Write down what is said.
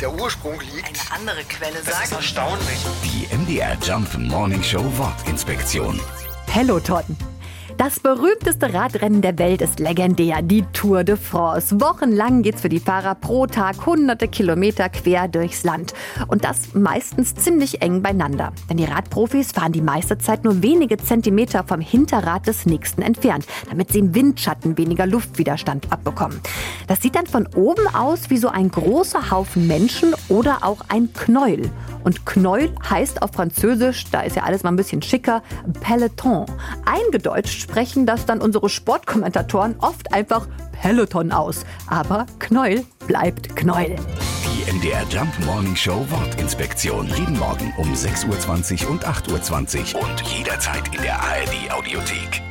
der Ursprung liegt. Eine andere Quelle Das ist sagt. erstaunlich. Die MDR Jump Morning Show Wortinspektion. Peloton. Das berühmteste Radrennen der Welt ist legendär, die Tour de France. Wochenlang geht's für die Fahrer pro Tag hunderte Kilometer quer durchs Land. Und das meistens ziemlich eng beieinander. Denn die Radprofis fahren die meiste Zeit nur wenige Zentimeter vom Hinterrad des nächsten entfernt, damit sie im Windschatten weniger Luftwiderstand abbekommen. Das sieht dann von oben aus wie so ein großer Haufen Menschen oder auch ein Knäuel. Und Knäuel heißt auf Französisch, da ist ja alles mal ein bisschen schicker, Peloton. Eingedeutscht sprechen das dann unsere Sportkommentatoren oft einfach Peloton aus. Aber Knäuel bleibt Knäuel. Die MDR Jump Morning Show Wortinspektion. Jeden Morgen um 6.20 Uhr und 8.20 Uhr und jederzeit in der ARD Audiothek.